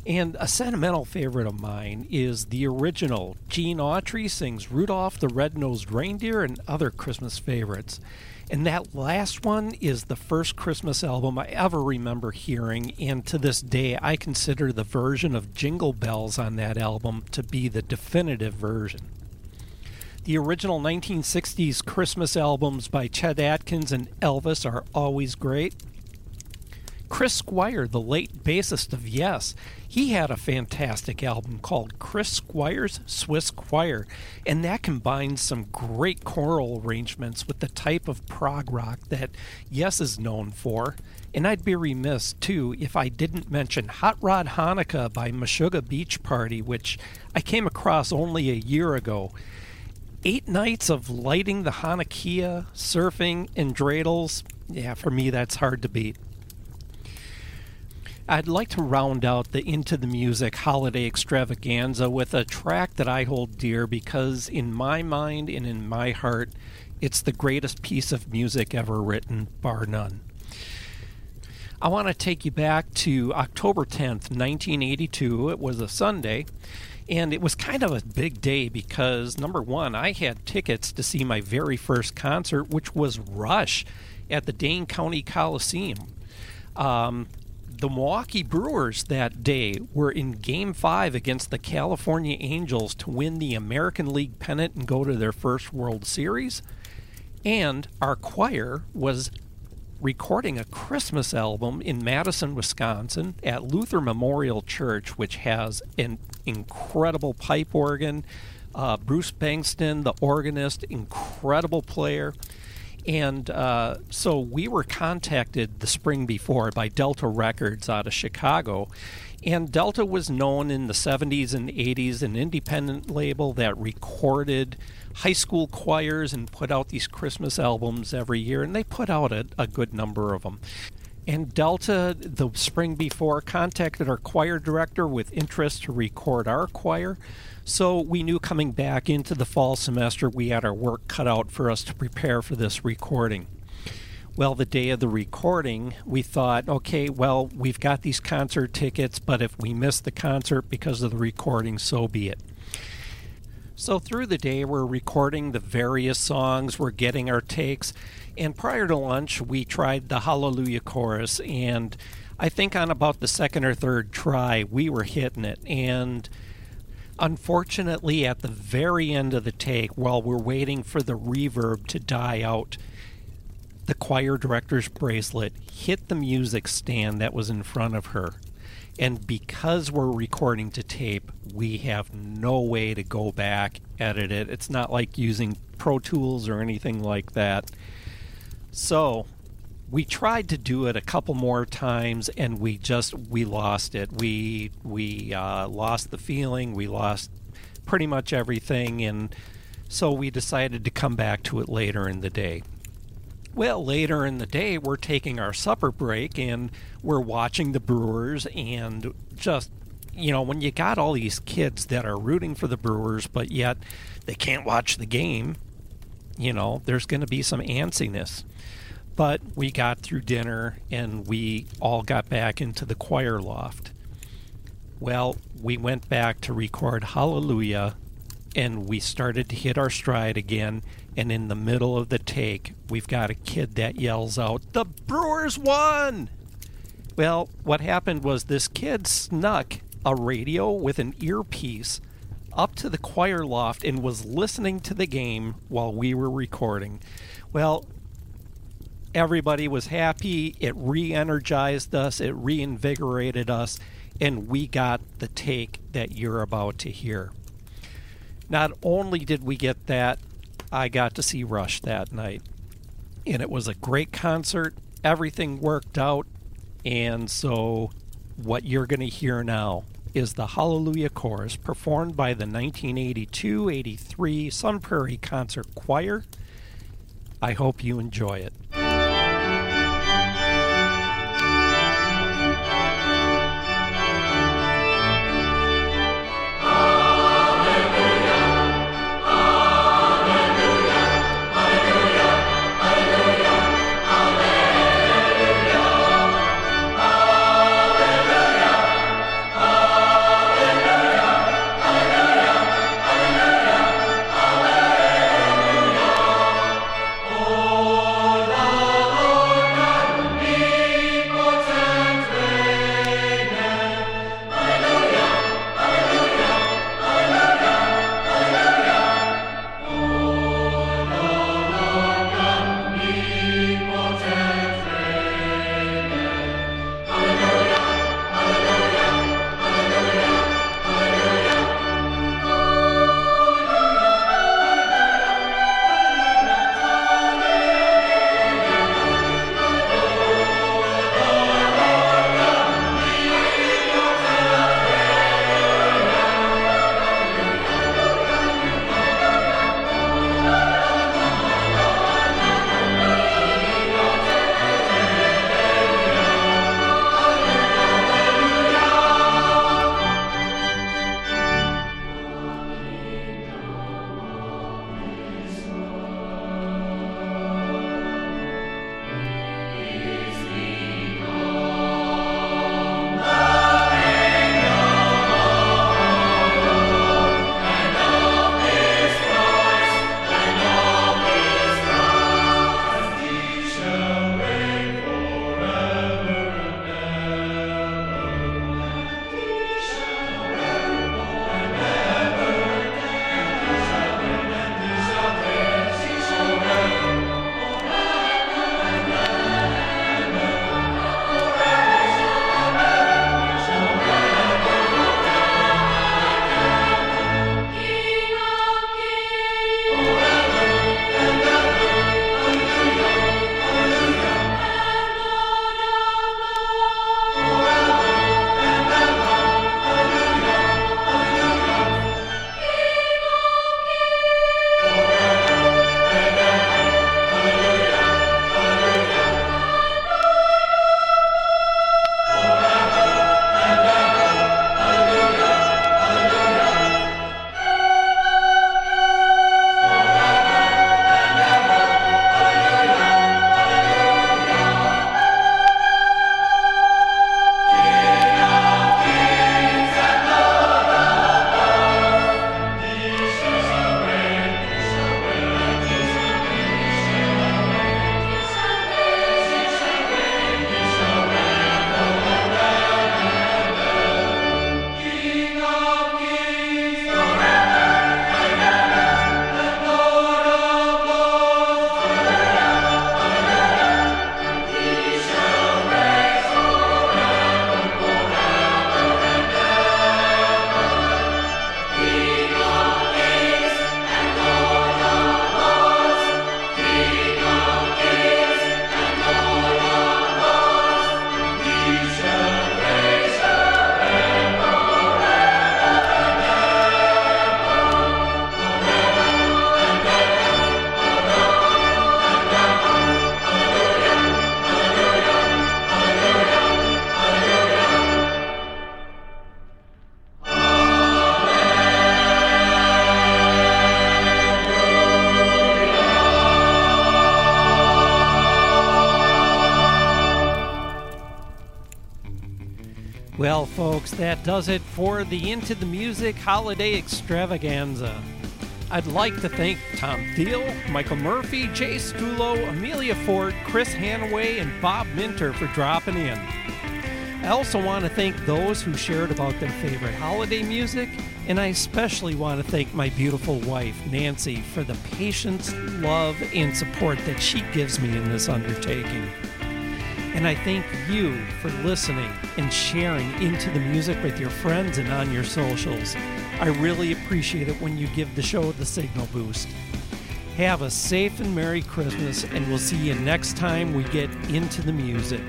Speaker 3: and a sentimental favorite of mine is the original. Gene Autry sings Rudolph the Red-Nosed Reindeer and other Christmas favorites. And that last one is the first Christmas album I ever remember hearing, and to this day I consider the version of Jingle Bells on that album to be the definitive version. The original 1960s Christmas albums by Chet Atkins and Elvis are always great. Chris Squire, the late bassist of Yes, he had a fantastic album called Chris Squire's Swiss Choir, and that combines some great choral arrangements with the type of prog rock that Yes is known for. And I'd be remiss, too, if I didn't mention Hot Rod Hanukkah by Meshuggah Beach Party, which I came across only a year ago. Eight nights of lighting the Hanukkah, surfing, and dreidels. Yeah, for me, that's hard to beat. I'd like to round out the Into the Music holiday extravaganza with a track that I hold dear because, in my mind and in my heart, it's the greatest piece of music ever written, bar none. I want to take you back to October 10th, 1982. It was a Sunday, and it was kind of a big day because, number one, I had tickets to see my very first concert, which was Rush at the Dane County Coliseum. Um, the Milwaukee Brewers that day were in Game 5 against the California Angels to win the American League pennant and go to their first World Series. And our choir was recording a Christmas album in Madison, Wisconsin at Luther Memorial Church, which has an incredible pipe organ. Uh, Bruce Bengtson, the organist, incredible player. And uh, so we were contacted the spring before by Delta Records out of Chicago. And Delta was known in the 70s and 80s, an independent label that recorded high school choirs and put out these Christmas albums every year. And they put out a, a good number of them. And Delta, the spring before, contacted our choir director with interest to record our choir. So we knew coming back into the fall semester we had our work cut out for us to prepare for this recording. Well, the day of the recording, we thought, okay, well, we've got these concert tickets, but if we miss the concert because of the recording, so be it. So through the day, we're recording the various songs, we're getting our takes, and prior to lunch, we tried the Hallelujah chorus, and I think on about the second or third try, we were hitting it. And unfortunately, at the very end of the take, while we're waiting for the reverb to die out, the choir director's bracelet hit the music stand that was in front of her. And because we're recording to tape, we have no way to go back, edit it. It's not like using Pro Tools or anything like that. So we tried to do it a couple more times and we just we lost it. We we uh, lost the feeling. We lost pretty much everything and so we decided to come back to it later in the day. Well later in the day we're taking our supper break and we're watching the brewers and just you know when you got all these kids that are rooting for the brewers but yet they can't watch the game you know there's going to be some antsiness but we got through dinner and we all got back into the choir loft. Well, we went back to record Hallelujah and we started to hit our stride again. And in the middle of the take, we've got a kid that yells out, The Brewers won! Well, what happened was this kid snuck a radio with an earpiece up to the choir loft and was listening to the game while we were recording. Well, everybody was happy. It re energized us, it reinvigorated us, and we got the take that you're about to hear. not only did we get that, I got to see Rush that night. And it was a great concert. Everything worked out. And so, what you're going to hear now is the Hallelujah Chorus performed by the 1982 83 Sun Prairie Concert Choir. I hope you enjoy it. Folks, that does it for the Into the Music Holiday Extravaganza. I'd like to thank Tom Thiel, Michael Murphy, Jay Stulo, Amelia Ford, Chris Hanaway, and Bob Minter for dropping in. I also want to thank those who shared about their favorite holiday music, and I especially want to thank my beautiful wife, Nancy, for the patience, love, and support that she gives me in this undertaking. And I thank you for listening and sharing into the music with your friends and on your socials. I really appreciate it when you give the show the signal boost. Have a safe and Merry Christmas, and we'll see you next time we get into the music.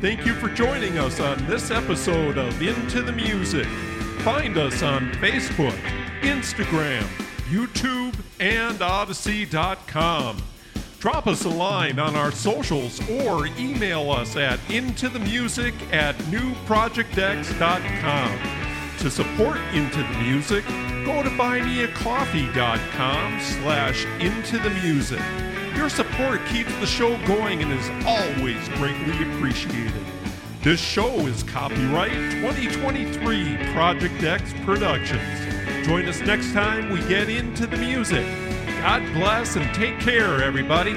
Speaker 2: Thank you for joining us on this episode of Into the Music. Find us on Facebook, Instagram, YouTube, and Odysee.com. Drop us a line on our socials or email us at intothemusic at newprojectx.com. To support Into the Music, go to buymeacoffee.com slash into the music. Your support keeps the show going and is always greatly appreciated. This show is copyright 2023 Project X Productions. Join us next time we get into the music. God bless and take care, everybody.